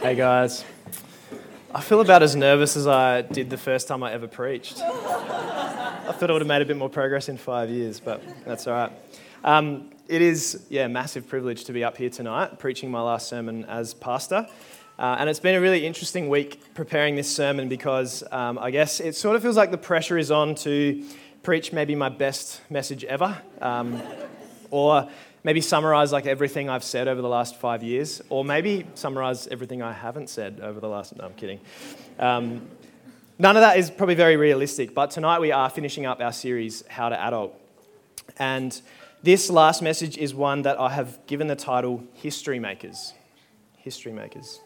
Hey guys. I feel about as nervous as I did the first time I ever preached. I thought I would have made a bit more progress in five years, but that's all right. Um, it is, yeah, a massive privilege to be up here tonight preaching my last sermon as pastor. Uh, and it's been a really interesting week preparing this sermon because um, I guess it sort of feels like the pressure is on to preach maybe my best message ever, um, or maybe summarize like everything I've said over the last five years, or maybe summarize everything I haven't said over the last. No, I'm kidding. Um, none of that is probably very realistic, but tonight we are finishing up our series, How to Adult. And this last message is one that I have given the title History Makers. History Makers.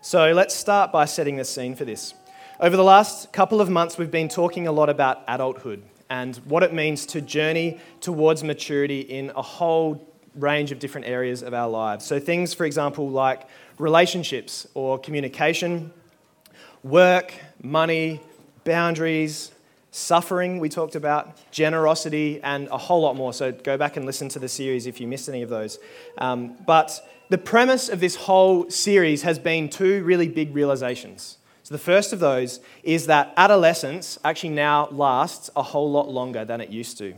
So let's start by setting the scene for this. Over the last couple of months, we've been talking a lot about adulthood and what it means to journey towards maturity in a whole range of different areas of our lives. So, things, for example, like relationships or communication, work, money, boundaries, suffering, we talked about, generosity, and a whole lot more. So, go back and listen to the series if you missed any of those. Um, but the premise of this whole series has been two really big realizations. So, the first of those is that adolescence actually now lasts a whole lot longer than it used to.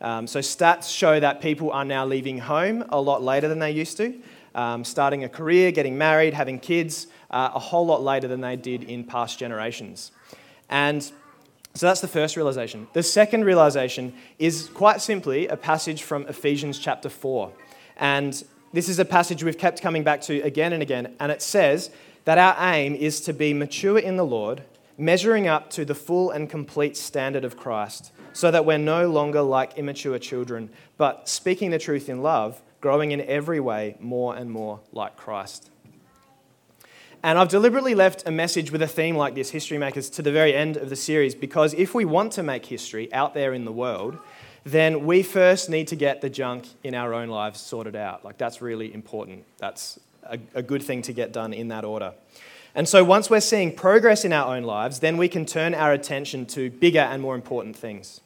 Um, so, stats show that people are now leaving home a lot later than they used to, um, starting a career, getting married, having kids uh, a whole lot later than they did in past generations. And so that's the first realization. The second realization is quite simply a passage from Ephesians chapter 4. And this is a passage we've kept coming back to again and again. And it says that our aim is to be mature in the Lord, measuring up to the full and complete standard of Christ, so that we're no longer like immature children, but speaking the truth in love, growing in every way more and more like Christ. And I've deliberately left a message with a theme like this, History Makers, to the very end of the series, because if we want to make history out there in the world, then we first need to get the junk in our own lives sorted out. Like, that's really important. That's a, a good thing to get done in that order. And so, once we're seeing progress in our own lives, then we can turn our attention to bigger and more important things.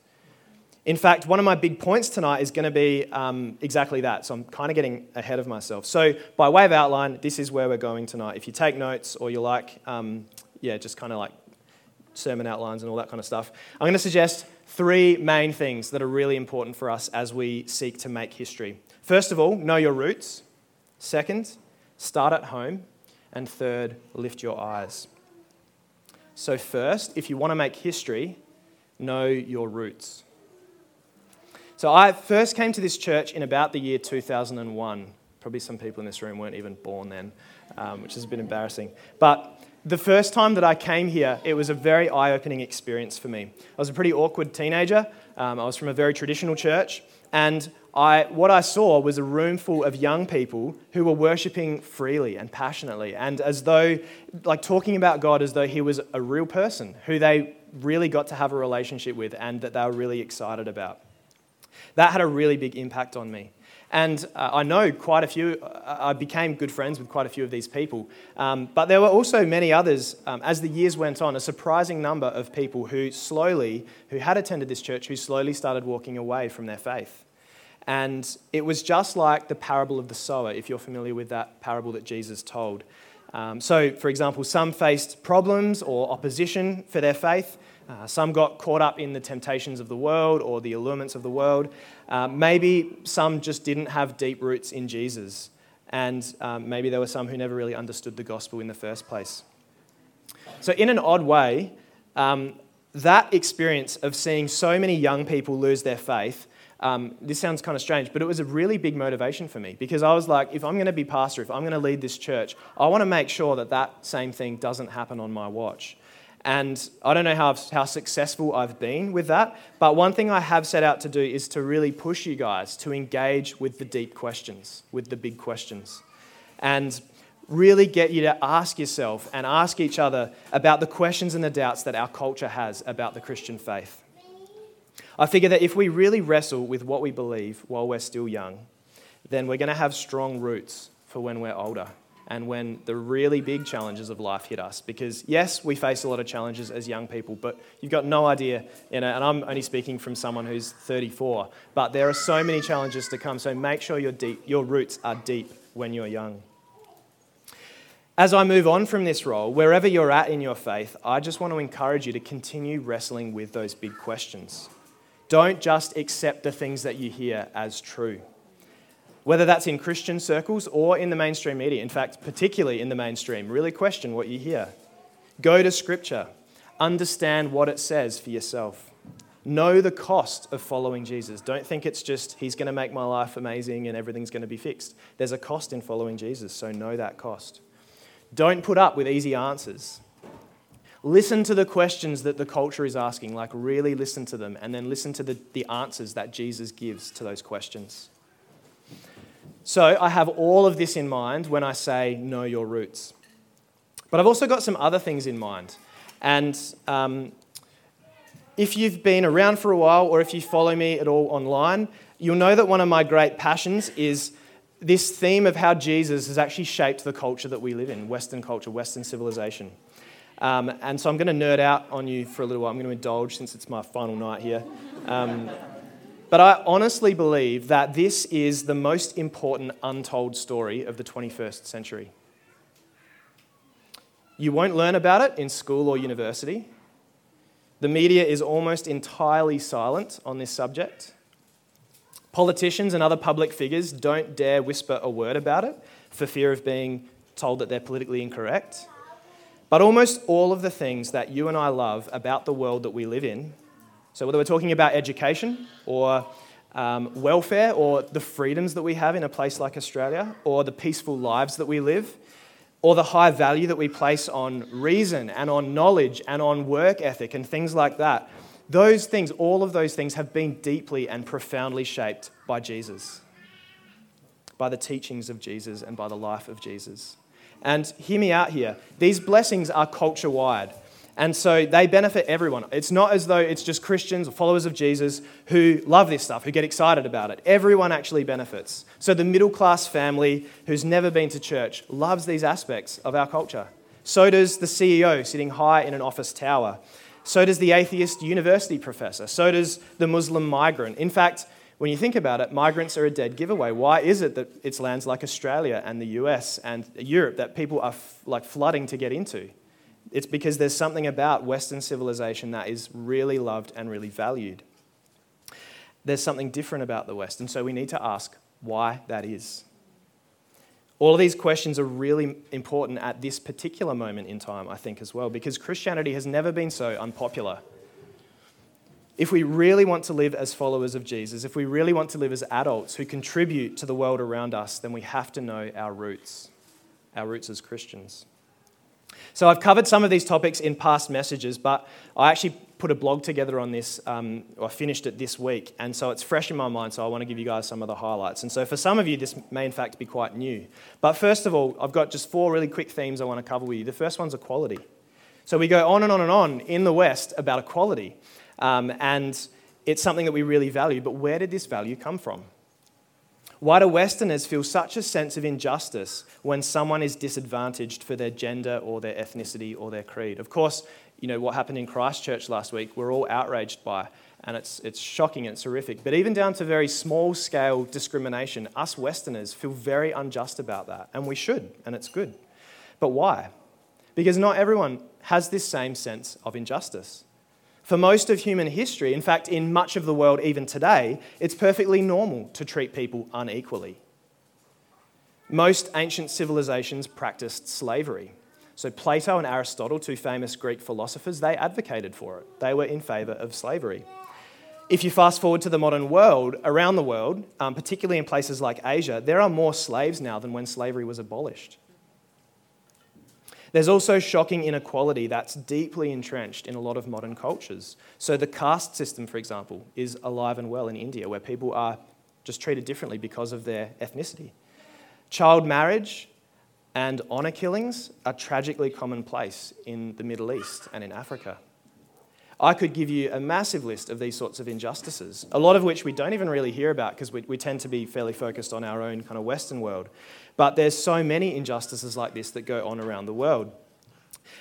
In fact, one of my big points tonight is going to be um, exactly that. So, I'm kind of getting ahead of myself. So, by way of outline, this is where we're going tonight. If you take notes or you like, um, yeah, just kind of like sermon outlines and all that kind of stuff, I'm going to suggest three main things that are really important for us as we seek to make history. First of all, know your roots. Second, start at home. And third, lift your eyes. So, first, if you want to make history, know your roots. So, I first came to this church in about the year 2001. Probably some people in this room weren't even born then, um, which is a bit embarrassing. But the first time that I came here, it was a very eye opening experience for me. I was a pretty awkward teenager. Um, I was from a very traditional church. And I, what I saw was a room full of young people who were worshipping freely and passionately, and as though, like talking about God as though He was a real person who they really got to have a relationship with and that they were really excited about. That had a really big impact on me. And uh, I know quite a few, uh, I became good friends with quite a few of these people. Um, but there were also many others, um, as the years went on, a surprising number of people who slowly, who had attended this church, who slowly started walking away from their faith. And it was just like the parable of the sower, if you're familiar with that parable that Jesus told. Um, so, for example, some faced problems or opposition for their faith. Uh, some got caught up in the temptations of the world or the allurements of the world. Uh, maybe some just didn't have deep roots in Jesus. And um, maybe there were some who never really understood the gospel in the first place. So, in an odd way, um, that experience of seeing so many young people lose their faith um, this sounds kind of strange, but it was a really big motivation for me because I was like, if I'm going to be pastor, if I'm going to lead this church, I want to make sure that that same thing doesn't happen on my watch. And I don't know how, how successful I've been with that, but one thing I have set out to do is to really push you guys to engage with the deep questions, with the big questions. And really get you to ask yourself and ask each other about the questions and the doubts that our culture has about the Christian faith. I figure that if we really wrestle with what we believe while we're still young, then we're going to have strong roots for when we're older and when the really big challenges of life hit us. Because, yes, we face a lot of challenges as young people, but you've got no idea, you know, and I'm only speaking from someone who's 34, but there are so many challenges to come. So make sure your, deep, your roots are deep when you're young. As I move on from this role, wherever you're at in your faith, I just want to encourage you to continue wrestling with those big questions. Don't just accept the things that you hear as true. Whether that's in Christian circles or in the mainstream media, in fact, particularly in the mainstream, really question what you hear. Go to Scripture, understand what it says for yourself. Know the cost of following Jesus. Don't think it's just, He's going to make my life amazing and everything's going to be fixed. There's a cost in following Jesus, so know that cost. Don't put up with easy answers. Listen to the questions that the culture is asking, like really listen to them, and then listen to the, the answers that Jesus gives to those questions. So I have all of this in mind when I say know your roots. But I've also got some other things in mind. And um, if you've been around for a while, or if you follow me at all online, you'll know that one of my great passions is this theme of how Jesus has actually shaped the culture that we live in Western culture, Western civilization. Um, and so I'm going to nerd out on you for a little while. I'm going to indulge since it's my final night here. Um, but I honestly believe that this is the most important untold story of the 21st century. You won't learn about it in school or university. The media is almost entirely silent on this subject. Politicians and other public figures don't dare whisper a word about it for fear of being told that they're politically incorrect. But almost all of the things that you and I love about the world that we live in, so whether we're talking about education or um, welfare or the freedoms that we have in a place like Australia or the peaceful lives that we live, or the high value that we place on reason and on knowledge and on work ethic and things like that, those things, all of those things, have been deeply and profoundly shaped by Jesus, by the teachings of Jesus and by the life of Jesus. And hear me out here these blessings are culture wide. And so they benefit everyone. It's not as though it's just Christians or followers of Jesus who love this stuff, who get excited about it. Everyone actually benefits. So the middle class family who's never been to church loves these aspects of our culture. So does the CEO sitting high in an office tower. So does the atheist university professor. So does the Muslim migrant. In fact, when you think about it, migrants are a dead giveaway. Why is it that it's lands like Australia and the US and Europe that people are f- like flooding to get into? It's because there's something about Western civilization that is really loved and really valued. There's something different about the West, and so we need to ask why that is. All of these questions are really important at this particular moment in time, I think, as well, because Christianity has never been so unpopular. If we really want to live as followers of Jesus, if we really want to live as adults who contribute to the world around us, then we have to know our roots, our roots as Christians. So I've covered some of these topics in past messages, but I actually put a blog together on this, um, I finished it this week, and so it's fresh in my mind, so I want to give you guys some of the highlights. And so for some of you, this may in fact be quite new. But first of all, I've got just four really quick themes I want to cover with you. The first one's equality. So we go on and on and on in the West about equality, um, and it's something that we really value, but where did this value come from? Why do Westerners feel such a sense of injustice when someone is disadvantaged for their gender or their ethnicity or their creed? Of course, you know, what happened in Christchurch last week, we're all outraged by, and it's, it's shocking and it's horrific. But even down to very small scale discrimination, us Westerners feel very unjust about that, and we should, and it's good. But why? Because not everyone has this same sense of injustice. For most of human history, in fact, in much of the world even today, it's perfectly normal to treat people unequally. Most ancient civilizations practiced slavery. So, Plato and Aristotle, two famous Greek philosophers, they advocated for it. They were in favor of slavery. If you fast forward to the modern world, around the world, um, particularly in places like Asia, there are more slaves now than when slavery was abolished. There's also shocking inequality that's deeply entrenched in a lot of modern cultures. So, the caste system, for example, is alive and well in India, where people are just treated differently because of their ethnicity. Child marriage and honour killings are tragically commonplace in the Middle East and in Africa. I could give you a massive list of these sorts of injustices, a lot of which we don't even really hear about because we, we tend to be fairly focused on our own kind of Western world. But there's so many injustices like this that go on around the world.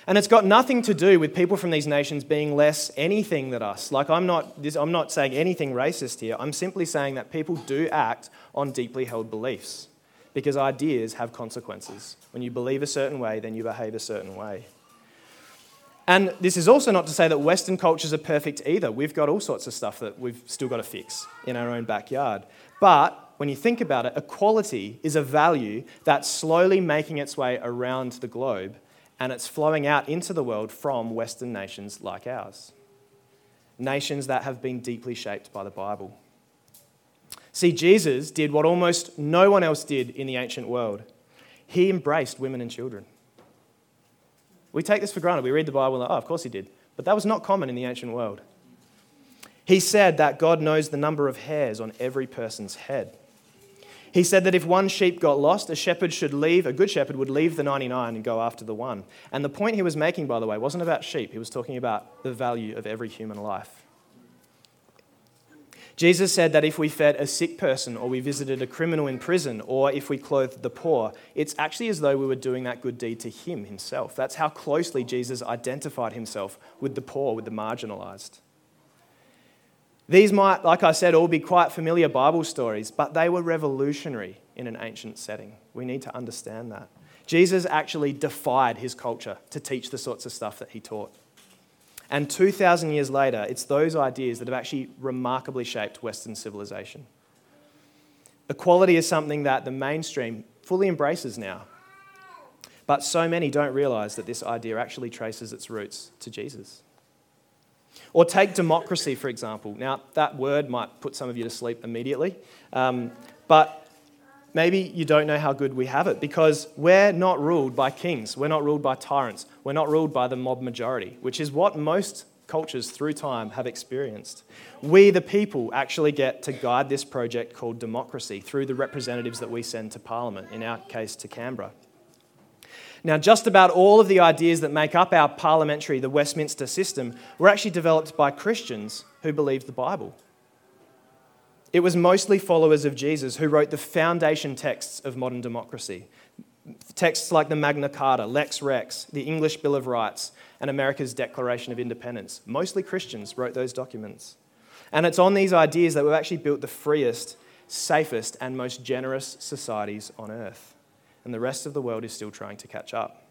And it's got nothing to do with people from these nations being less anything than us. Like, I'm not, I'm not saying anything racist here. I'm simply saying that people do act on deeply held beliefs. because ideas have consequences. When you believe a certain way, then you behave a certain way. And this is also not to say that Western cultures are perfect either. We've got all sorts of stuff that we've still got to fix in our own backyard. But when you think about it, equality is a value that's slowly making its way around the globe and it's flowing out into the world from Western nations like ours. Nations that have been deeply shaped by the Bible. See, Jesus did what almost no one else did in the ancient world he embraced women and children. We take this for granted. We read the Bible and, oh, of course he did. But that was not common in the ancient world. He said that God knows the number of hairs on every person's head. He said that if one sheep got lost, a shepherd should leave, a good shepherd would leave the 99 and go after the one. And the point he was making, by the way, wasn't about sheep, he was talking about the value of every human life. Jesus said that if we fed a sick person or we visited a criminal in prison or if we clothed the poor, it's actually as though we were doing that good deed to him himself. That's how closely Jesus identified himself with the poor, with the marginalized. These might, like I said, all be quite familiar Bible stories, but they were revolutionary in an ancient setting. We need to understand that. Jesus actually defied his culture to teach the sorts of stuff that he taught. And 2,000 years later, it's those ideas that have actually remarkably shaped Western civilization. Equality is something that the mainstream fully embraces now. But so many don't realize that this idea actually traces its roots to Jesus. Or take democracy, for example. Now, that word might put some of you to sleep immediately, um, but maybe you don't know how good we have it because we're not ruled by kings, we're not ruled by tyrants, we're not ruled by the mob majority, which is what most cultures through time have experienced. We, the people, actually get to guide this project called democracy through the representatives that we send to Parliament, in our case to Canberra. Now, just about all of the ideas that make up our parliamentary, the Westminster system, were actually developed by Christians who believed the Bible. It was mostly followers of Jesus who wrote the foundation texts of modern democracy. Texts like the Magna Carta, Lex Rex, the English Bill of Rights, and America's Declaration of Independence. Mostly Christians wrote those documents. And it's on these ideas that we've actually built the freest, safest, and most generous societies on earth. And the rest of the world is still trying to catch up.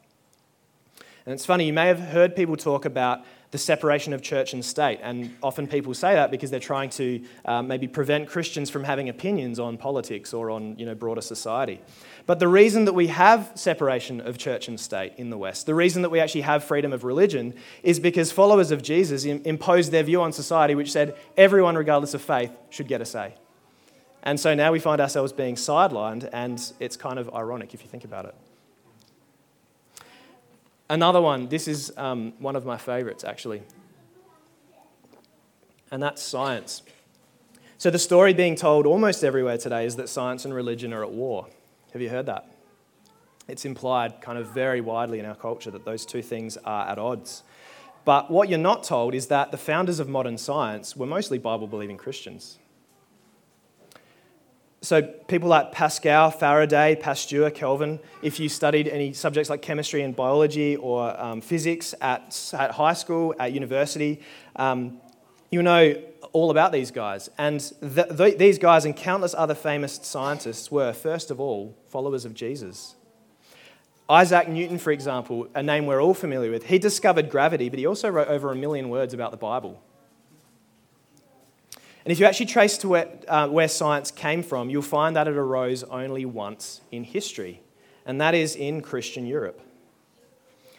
And it's funny, you may have heard people talk about the separation of church and state. And often people say that because they're trying to uh, maybe prevent Christians from having opinions on politics or on you know, broader society. But the reason that we have separation of church and state in the West, the reason that we actually have freedom of religion, is because followers of Jesus imposed their view on society, which said everyone, regardless of faith, should get a say. And so now we find ourselves being sidelined, and it's kind of ironic if you think about it. Another one, this is um, one of my favorites actually, and that's science. So, the story being told almost everywhere today is that science and religion are at war. Have you heard that? It's implied kind of very widely in our culture that those two things are at odds. But what you're not told is that the founders of modern science were mostly Bible believing Christians. So, people like Pascal, Faraday, Pasteur, Kelvin, if you studied any subjects like chemistry and biology or um, physics at, at high school, at university, um, you know all about these guys. And th- th- these guys and countless other famous scientists were, first of all, followers of Jesus. Isaac Newton, for example, a name we're all familiar with, he discovered gravity, but he also wrote over a million words about the Bible. And if you actually trace to where, uh, where science came from, you'll find that it arose only once in history, and that is in Christian Europe.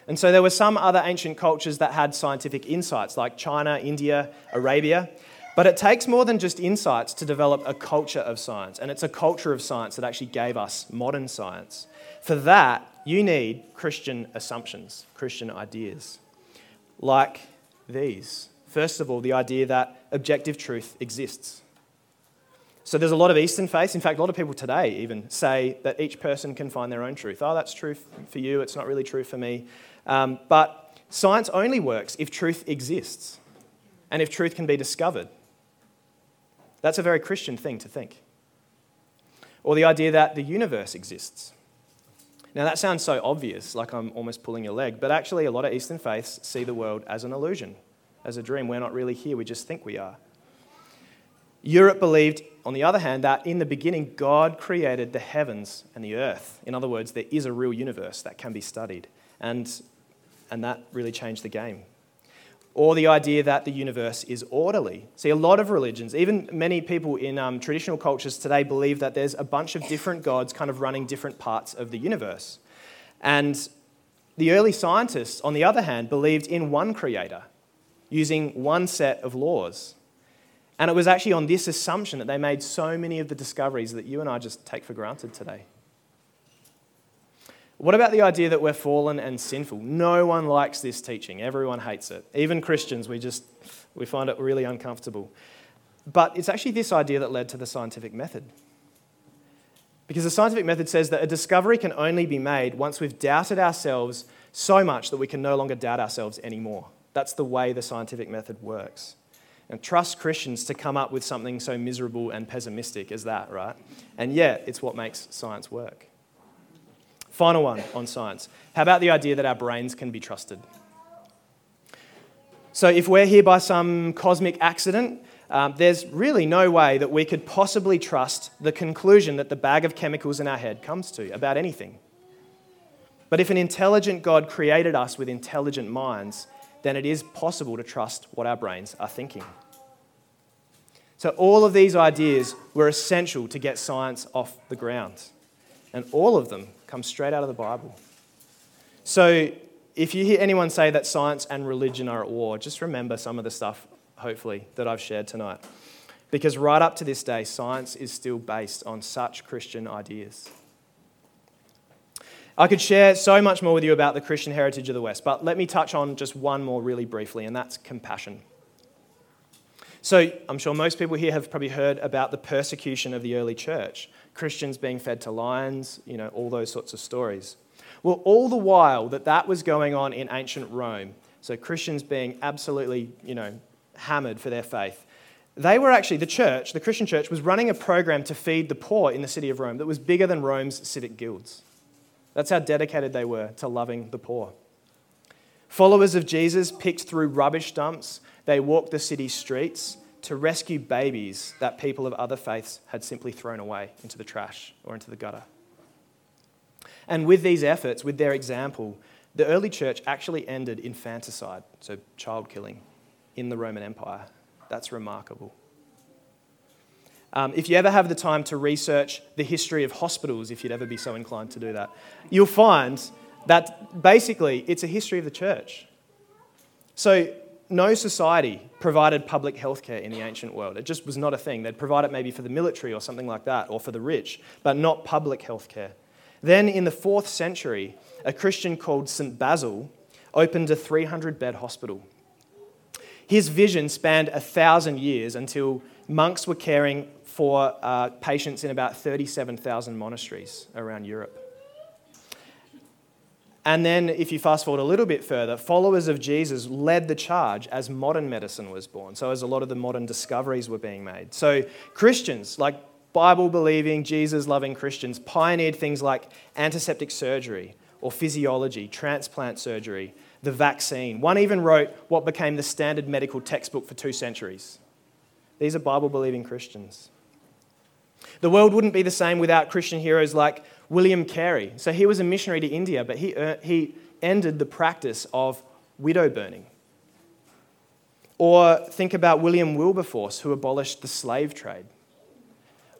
And so there were some other ancient cultures that had scientific insights, like China, India, Arabia. But it takes more than just insights to develop a culture of science, and it's a culture of science that actually gave us modern science. For that, you need Christian assumptions, Christian ideas, like these. First of all, the idea that objective truth exists. So there's a lot of Eastern faiths. In fact, a lot of people today even say that each person can find their own truth. Oh, that's true for you, it's not really true for me. Um, but science only works if truth exists and if truth can be discovered. That's a very Christian thing to think. Or the idea that the universe exists. Now, that sounds so obvious, like I'm almost pulling your leg, but actually, a lot of Eastern faiths see the world as an illusion as a dream. We're not really here, we just think we are. Europe believed, on the other hand, that in the beginning, God created the heavens and the earth. In other words, there is a real universe that can be studied. And, and that really changed the game. Or the idea that the universe is orderly. See, a lot of religions, even many people in um, traditional cultures today, believe that there's a bunch of different gods kind of running different parts of the universe. And the early scientists, on the other hand, believed in one creator using one set of laws. And it was actually on this assumption that they made so many of the discoveries that you and I just take for granted today. What about the idea that we're fallen and sinful? No one likes this teaching. Everyone hates it. Even Christians, we just we find it really uncomfortable. But it's actually this idea that led to the scientific method. Because the scientific method says that a discovery can only be made once we've doubted ourselves so much that we can no longer doubt ourselves anymore. That's the way the scientific method works. And trust Christians to come up with something so miserable and pessimistic as that, right? And yet, it's what makes science work. Final one on science. How about the idea that our brains can be trusted? So, if we're here by some cosmic accident, um, there's really no way that we could possibly trust the conclusion that the bag of chemicals in our head comes to about anything. But if an intelligent God created us with intelligent minds, then it is possible to trust what our brains are thinking. So, all of these ideas were essential to get science off the ground. And all of them come straight out of the Bible. So, if you hear anyone say that science and religion are at war, just remember some of the stuff hopefully, that I've shared tonight. Because right up to this day, science is still based on such Christian ideas. I could share so much more with you about the Christian heritage of the West, but let me touch on just one more really briefly, and that's compassion. So, I'm sure most people here have probably heard about the persecution of the early church, Christians being fed to lions, you know, all those sorts of stories. Well, all the while that that was going on in ancient Rome, so Christians being absolutely, you know, hammered for their faith. They were actually, the church, the Christian church, was running a program to feed the poor in the city of Rome that was bigger than Rome's civic guilds. That's how dedicated they were to loving the poor. Followers of Jesus picked through rubbish dumps, they walked the city streets to rescue babies that people of other faiths had simply thrown away into the trash or into the gutter. And with these efforts, with their example, the early church actually ended infanticide, so child killing, in the Roman Empire. That's remarkable. Um, if you ever have the time to research the history of hospitals, if you'd ever be so inclined to do that, you'll find that basically it's a history of the church. So, no society provided public health care in the ancient world. It just was not a thing. They'd provide it maybe for the military or something like that, or for the rich, but not public health care. Then, in the fourth century, a Christian called St. Basil opened a 300 bed hospital his vision spanned a thousand years until monks were caring for uh, patients in about 37,000 monasteries around Europe. And then, if you fast forward a little bit further, followers of Jesus led the charge as modern medicine was born. So, as a lot of the modern discoveries were being made. So, Christians, like Bible believing, Jesus loving Christians, pioneered things like antiseptic surgery or physiology, transplant surgery, the vaccine. One even wrote what became the standard medical textbook for two centuries. These are Bible believing Christians. The world wouldn't be the same without Christian heroes like William Carey. So he was a missionary to India, but he, uh, he ended the practice of widow burning. Or think about William Wilberforce, who abolished the slave trade.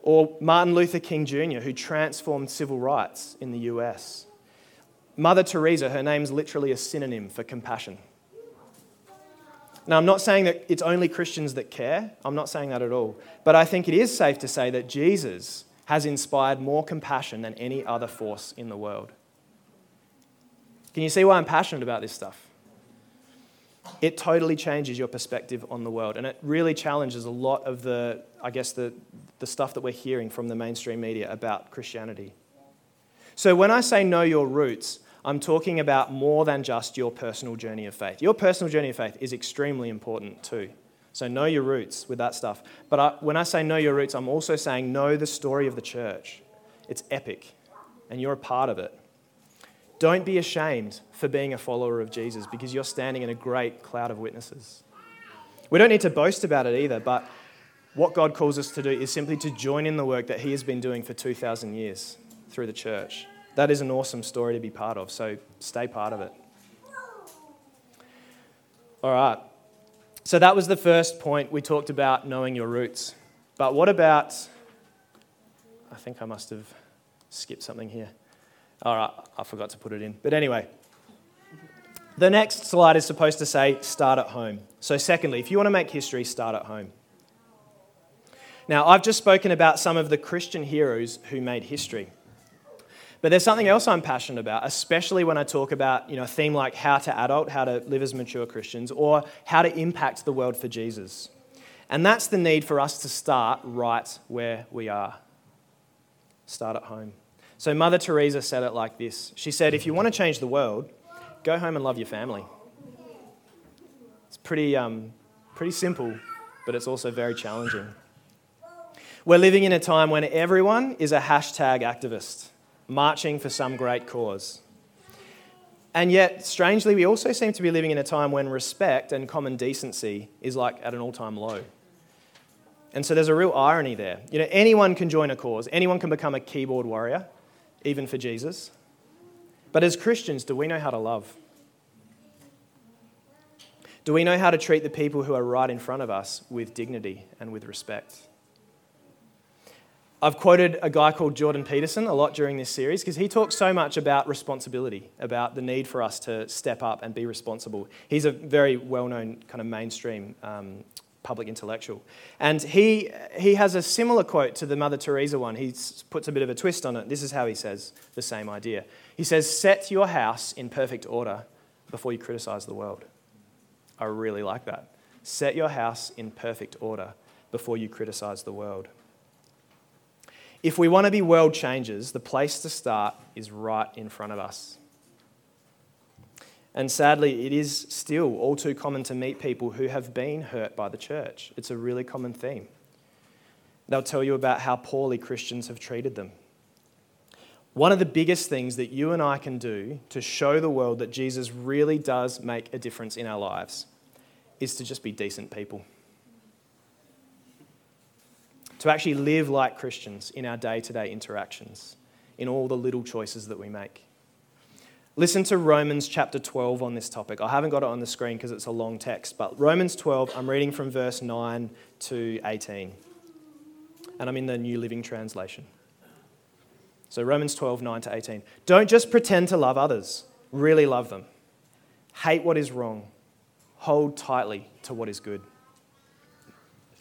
Or Martin Luther King Jr., who transformed civil rights in the US. Mother Teresa, her name's literally a synonym for compassion. Now, I'm not saying that it's only Christians that care. I'm not saying that at all. But I think it is safe to say that Jesus has inspired more compassion than any other force in the world. Can you see why I'm passionate about this stuff? It totally changes your perspective on the world, and it really challenges a lot of the, I guess, the, the stuff that we're hearing from the mainstream media about Christianity. So when I say know your roots, I'm talking about more than just your personal journey of faith. Your personal journey of faith is extremely important too. So know your roots with that stuff. But I, when I say know your roots, I'm also saying know the story of the church. It's epic, and you're a part of it. Don't be ashamed for being a follower of Jesus because you're standing in a great cloud of witnesses. We don't need to boast about it either, but what God calls us to do is simply to join in the work that He has been doing for 2,000 years through the church. That is an awesome story to be part of, so stay part of it. All right. So that was the first point. We talked about knowing your roots. But what about. I think I must have skipped something here. All right, I forgot to put it in. But anyway, the next slide is supposed to say start at home. So, secondly, if you want to make history, start at home. Now, I've just spoken about some of the Christian heroes who made history. But there's something else I'm passionate about, especially when I talk about you know, a theme like how to adult, how to live as mature Christians, or how to impact the world for Jesus. And that's the need for us to start right where we are. Start at home. So, Mother Teresa said it like this She said, If you want to change the world, go home and love your family. It's pretty, um, pretty simple, but it's also very challenging. We're living in a time when everyone is a hashtag activist, marching for some great cause. And yet, strangely, we also seem to be living in a time when respect and common decency is like at an all time low. And so there's a real irony there. You know, anyone can join a cause, anyone can become a keyboard warrior, even for Jesus. But as Christians, do we know how to love? Do we know how to treat the people who are right in front of us with dignity and with respect? I've quoted a guy called Jordan Peterson a lot during this series because he talks so much about responsibility, about the need for us to step up and be responsible. He's a very well known kind of mainstream um, public intellectual. And he, he has a similar quote to the Mother Teresa one. He puts a bit of a twist on it. This is how he says the same idea. He says, Set your house in perfect order before you criticize the world. I really like that. Set your house in perfect order before you criticize the world. If we want to be world changers, the place to start is right in front of us. And sadly, it is still all too common to meet people who have been hurt by the church. It's a really common theme. They'll tell you about how poorly Christians have treated them. One of the biggest things that you and I can do to show the world that Jesus really does make a difference in our lives is to just be decent people to actually live like Christians in our day to day interactions, in all the little choices that we make. Listen to Romans chapter 12 on this topic. I haven't got it on the screen because it's a long text, but Romans 12, I'm reading from verse 9 to 18. And I'm in the New Living Translation. So, Romans 12, 9 to 18. Don't just pretend to love others, really love them. Hate what is wrong, hold tightly to what is good.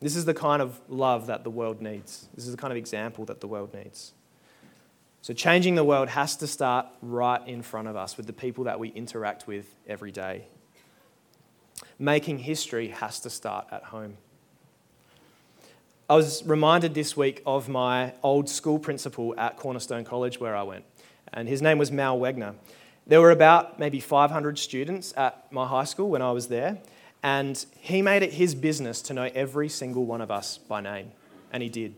This is the kind of love that the world needs. This is the kind of example that the world needs. So, changing the world has to start right in front of us with the people that we interact with every day. Making history has to start at home. I was reminded this week of my old school principal at Cornerstone College where I went, and his name was Mal Wegner. There were about maybe 500 students at my high school when I was there, and he made it his business to know every single one of us by name. And he did.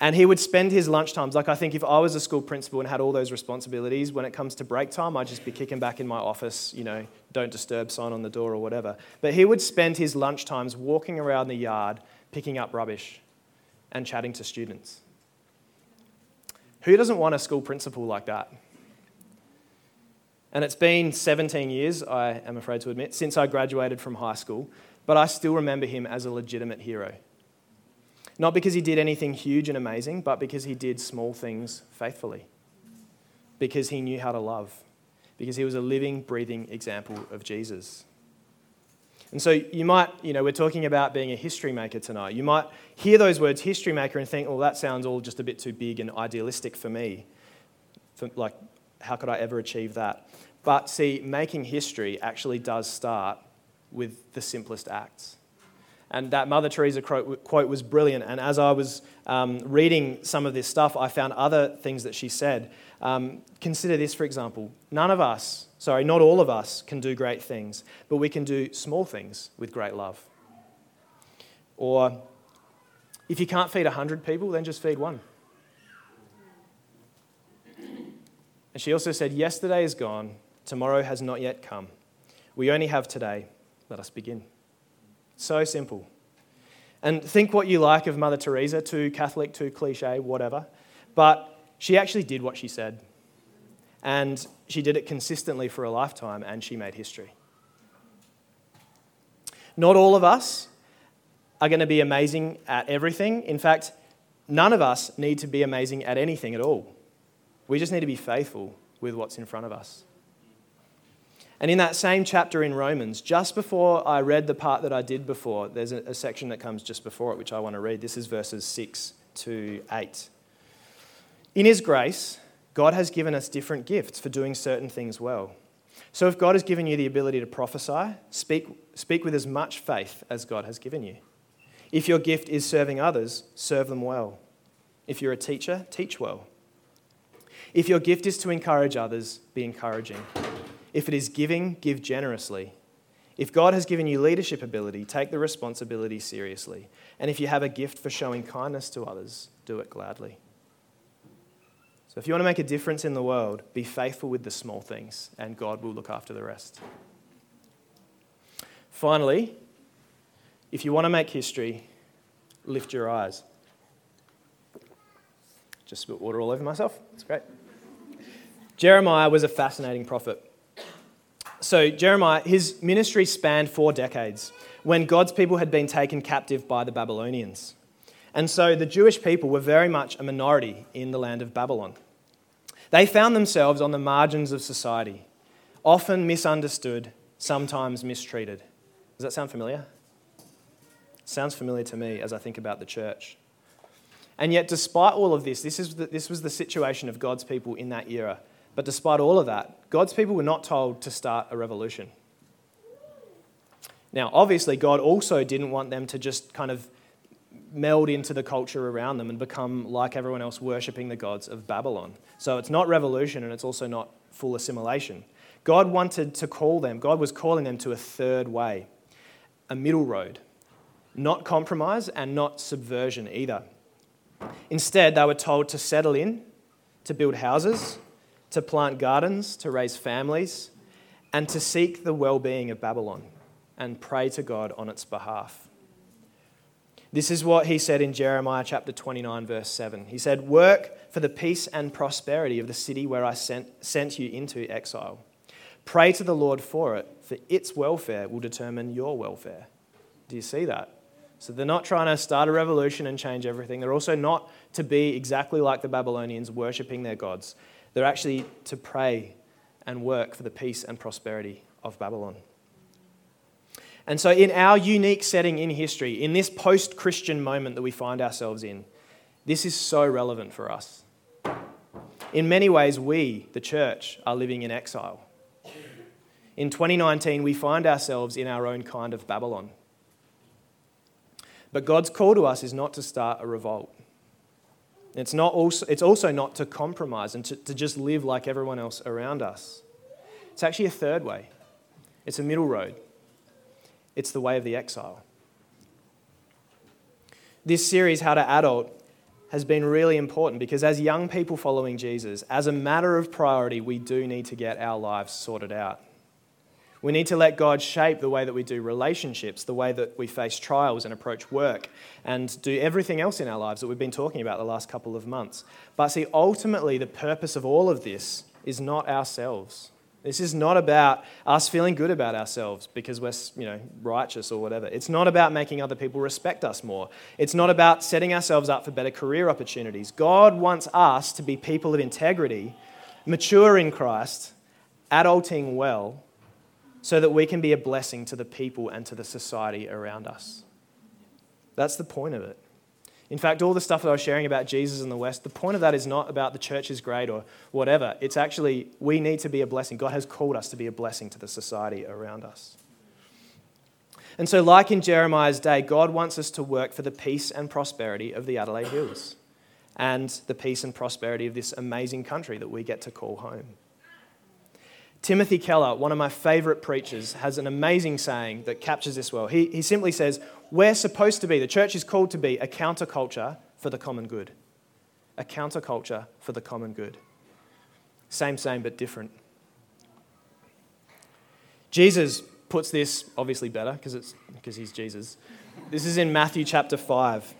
And he would spend his lunchtimes, like I think if I was a school principal and had all those responsibilities, when it comes to break time, I'd just be kicking back in my office, you know, don't disturb sign on the door or whatever. But he would spend his lunchtimes walking around the yard, picking up rubbish and chatting to students. Who doesn't want a school principal like that? And it's been 17 years, I am afraid to admit, since I graduated from high school, but I still remember him as a legitimate hero. Not because he did anything huge and amazing, but because he did small things faithfully. because he knew how to love, because he was a living, breathing example of Jesus. And so you might, you know, we're talking about being a history maker tonight. You might hear those words, history maker, and think, well, that sounds all just a bit too big and idealistic for me. For, like, how could I ever achieve that? But see, making history actually does start with the simplest acts. And that Mother Teresa quote, was brilliant. And as I was um, reading some of this stuff, I found other things that she said. Um, consider this, for example. None of us, sorry, not all of us, can do great things, but we can do small things with great love. Or if you can't feed 100 people, then just feed one. And she also said, Yesterday is gone, tomorrow has not yet come. We only have today. Let us begin. So simple. And think what you like of Mother Teresa, too Catholic, too cliche, whatever. But she actually did what she said. And she did it consistently for a lifetime, and she made history. Not all of us are going to be amazing at everything. In fact, none of us need to be amazing at anything at all. We just need to be faithful with what's in front of us. And in that same chapter in Romans, just before I read the part that I did before, there's a, section that comes just before it, which I want to read. This is verses 6 to 8. In His grace, God has given us different gifts for doing certain things well. So if God has given you the ability to prophesy, speak, speak with as much faith as God has given you. If your gift is serving others, serve them well. If you're a teacher, teach well. If your gift is to encourage others, be encouraging. If it is giving, give generously. If God has given you leadership ability, take the responsibility seriously. And if you have a gift for showing kindness to others, do it gladly. So if you want to make a difference in the world, be faithful with the small things, and God will look after the rest. Finally, if you want to make history, lift your eyes. Just spilled water all over myself. It's great. Jeremiah was a fascinating prophet. So, Jeremiah, his ministry spanned four decades when God's people had been taken captive by the Babylonians. And so the Jewish people were very much a minority in the land of Babylon. They found themselves on the margins of society, often misunderstood, sometimes mistreated. Does that sound familiar? sounds familiar to me as I think about the church. And yet, despite all of this, this, is the, this was the situation of God's people in that era. But despite all of that, God's people were not told to start a revolution. Now, obviously, God also didn't want them to just kind of meld into the culture around them and become like everyone else, worshipping the gods of Babylon. So it's not revolution and it's also not full assimilation. God wanted to call them, God was calling them to a third way, a middle road, not compromise and not subversion either. Instead, they were told to settle in, to build houses, to plant gardens, to raise families, and to seek the well being of Babylon and pray to God on its behalf. This is what he said in Jeremiah chapter 29, verse 7. He said, Work for the peace and prosperity of the city where I sent, sent you into exile. Pray to the Lord for it, for its welfare will determine your welfare. Do you see that? So they're not trying to start a revolution and change everything. They're also not to be exactly like the Babylonians, worshipping their gods. They're actually to pray and work for the peace and prosperity of Babylon. And so, in our unique setting in history, in this post Christian moment that we find ourselves in, this is so relevant for us. In many ways, we, the church, are living in exile. In 2019, we find ourselves in our own kind of Babylon. But God's call to us is not to start a revolt. It's, not also, it's also not to compromise and to, to just live like everyone else around us. It's actually a third way, it's a middle road. It's the way of the exile. This series, How to Adult, has been really important because as young people following Jesus, as a matter of priority, we do need to get our lives sorted out. We need to let God shape the way that we do relationships, the way that we face trials and approach work, and do everything else in our lives that we've been talking about the last couple of months. But see, ultimately, the purpose of all of this is not ourselves. This is not about us feeling good about ourselves because we're you know, righteous or whatever. It's not about making other people respect us more. It's not about setting ourselves up for better career opportunities. God wants us to be people of integrity mature in Christ, adulting well, so that we can be a blessing to the people and to the society around us. That's the point of it. In fact, all the stuff that I was sharing about Jesus in the West, the point of that is not about the church is great or whatever. It's actually, we need to be a blessing. God has called us to be a blessing to the society around us. And so, like in Jeremiah's day, God wants us to work for the peace and prosperity of the Adelaide Hills and the peace and prosperity of this amazing country that we get to call home. Timothy Keller, one of my favorite preachers, has an amazing saying that captures this well. He, he simply says, We're supposed to be, the church is called to be a counterculture for the common good. A counterculture for the common good. Same, same, but different. Jesus puts this obviously better because he's Jesus. This is in Matthew chapter 5.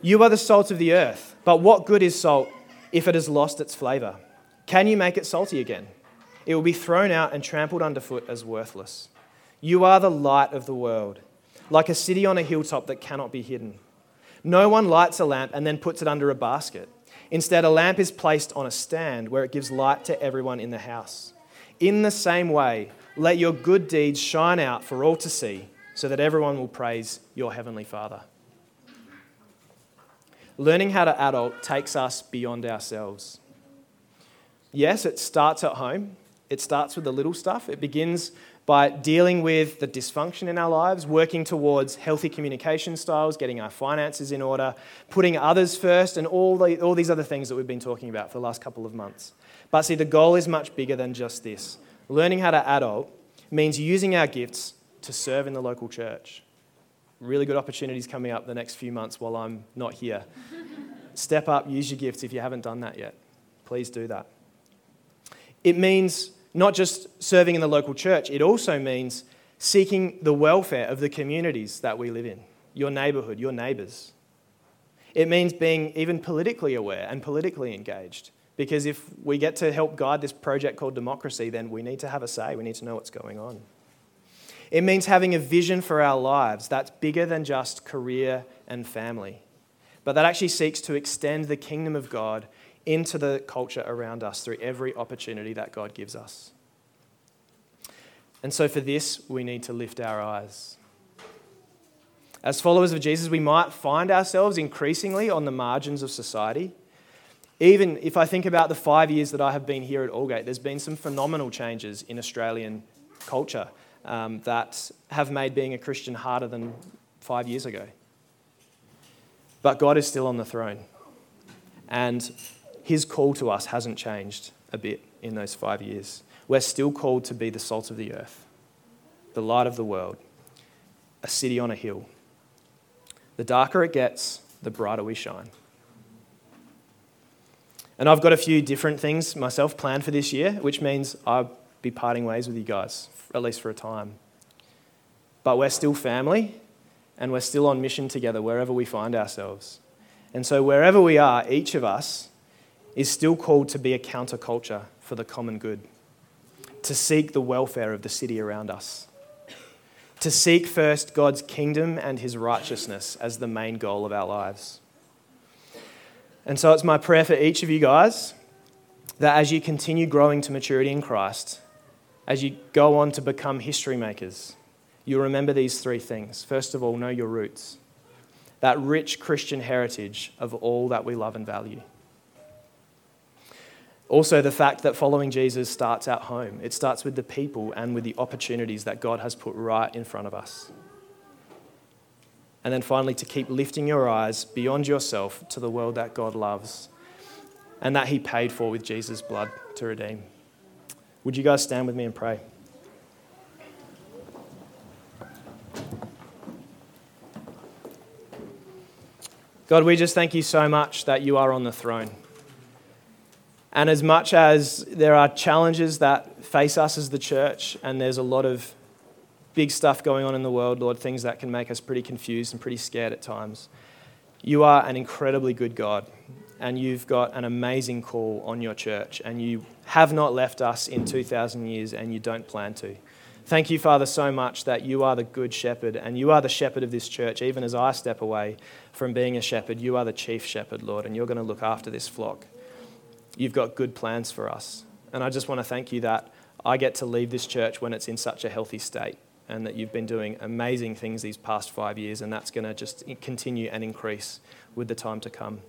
You are the salt of the earth, but what good is salt if it has lost its flavor? Can you make it salty again? It will be thrown out and trampled underfoot as worthless. You are the light of the world, like a city on a hilltop that cannot be hidden. No one lights a lamp and then puts it under a basket. Instead, a lamp is placed on a stand where it gives light to everyone in the house. In the same way, let your good deeds shine out for all to see, so that everyone will praise your Heavenly Father. Learning how to adult takes us beyond ourselves. Yes, it starts at home. It starts with the little stuff. It begins by dealing with the dysfunction in our lives, working towards healthy communication styles, getting our finances in order, putting others first, and all, the, all these other things that we've been talking about for the last couple of months. But see, the goal is much bigger than just this. Learning how to adult means using our gifts to serve in the local church. Really good opportunities coming up the next few months while I'm not here. Step up, use your gifts if you haven't done that yet. Please do that. It means not just serving in the local church, it also means seeking the welfare of the communities that we live in, your neighborhood, your neighbors. It means being even politically aware and politically engaged. Because if we get to help guide this project called democracy, then we need to have a say. We need to know what's going on. It means having a vision for our lives that's bigger than just career and family, but that actually seeks to extend the kingdom of God into the culture around us through every opportunity that God gives us. And so, for this, we need to lift our eyes. As followers of Jesus, we might find ourselves increasingly on the margins of society even if I think about the five years that I have been here at Aldgate, there's been some phenomenal changes in Australian culture um, that have made being a Christian harder than five years ago. But God is still on the throne. And his call to us hasn't changed a bit in those five years. We're still called to be the salt of the earth, the light of the world, a city on a hill. The darker it gets, the brighter we shine. And I've got a few different things myself planned for this year, which means I'll be parting ways with you guys, at least for a time. But we're still family, and we're still on mission together wherever we find ourselves. And so, wherever we are, each of us is still called to be a counterculture for the common good, to seek the welfare of the city around us, to seek first God's kingdom and his righteousness as the main goal of our lives. And so it's my prayer for each of you guys that as you continue growing to maturity in Christ, as you go on to become history makers, you'll remember these three things. First of all, know your roots, that rich Christian heritage of all that we love and value. Also, the fact that following Jesus starts at home. It starts with the people and with the opportunities that God has put right in front of us. And then finally, to keep lifting your eyes beyond yourself to the world that God loves and that He paid for with Jesus' blood to redeem. Would you guys stand with me and pray? God, we just thank you so much that you are on the throne. And as much as there are challenges that face us as the church, and there's a lot of big stuff going on in the world, Lord, things that can make us pretty confused and pretty scared at times. You are an incredibly good God, and you've got an amazing call on your church, and you have not left us in 2,000 years, and you don't plan to. Thank you, Father, so much that you are the good shepherd, and you are the shepherd of this church. Even as I step away from being a shepherd, you are the chief shepherd, Lord, and you're going to look after this flock. You've got good plans for us. And I just want to thank you that I get to leave this church when it's in such a healthy state and that you've been doing amazing things these past five years, and that's going to just continue and increase with the time to come.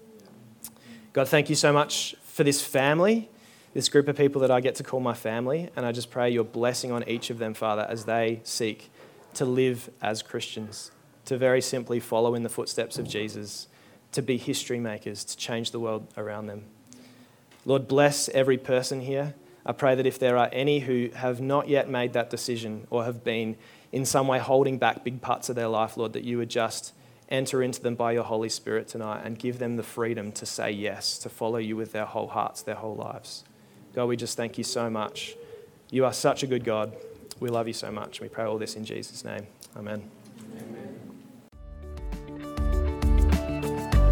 God, thank you so much for this family, this group of people that I get to call my family, and I just pray your blessing on each of them, Father, as they seek to live as Christians, to very simply follow in the footsteps of Jesus, to be history makers, to change the world around them. Lord, bless every person here. I pray that if there are any who have not yet made that decision or have been in some way holding back big parts of their life, Lord, that you would just enter into them by your Holy Spirit tonight and give them the freedom to say yes, to follow you with their whole hearts, their whole lives. God, we just thank you so much. You are such a good God. We love you so much. We pray all this in Jesus' name. Amen.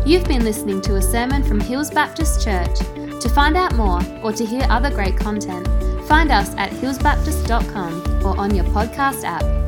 You've been listening to a sermon from Hills Baptist Church. To find out more or to hear other great content, find us at hillsbaptist.com or on your podcast app.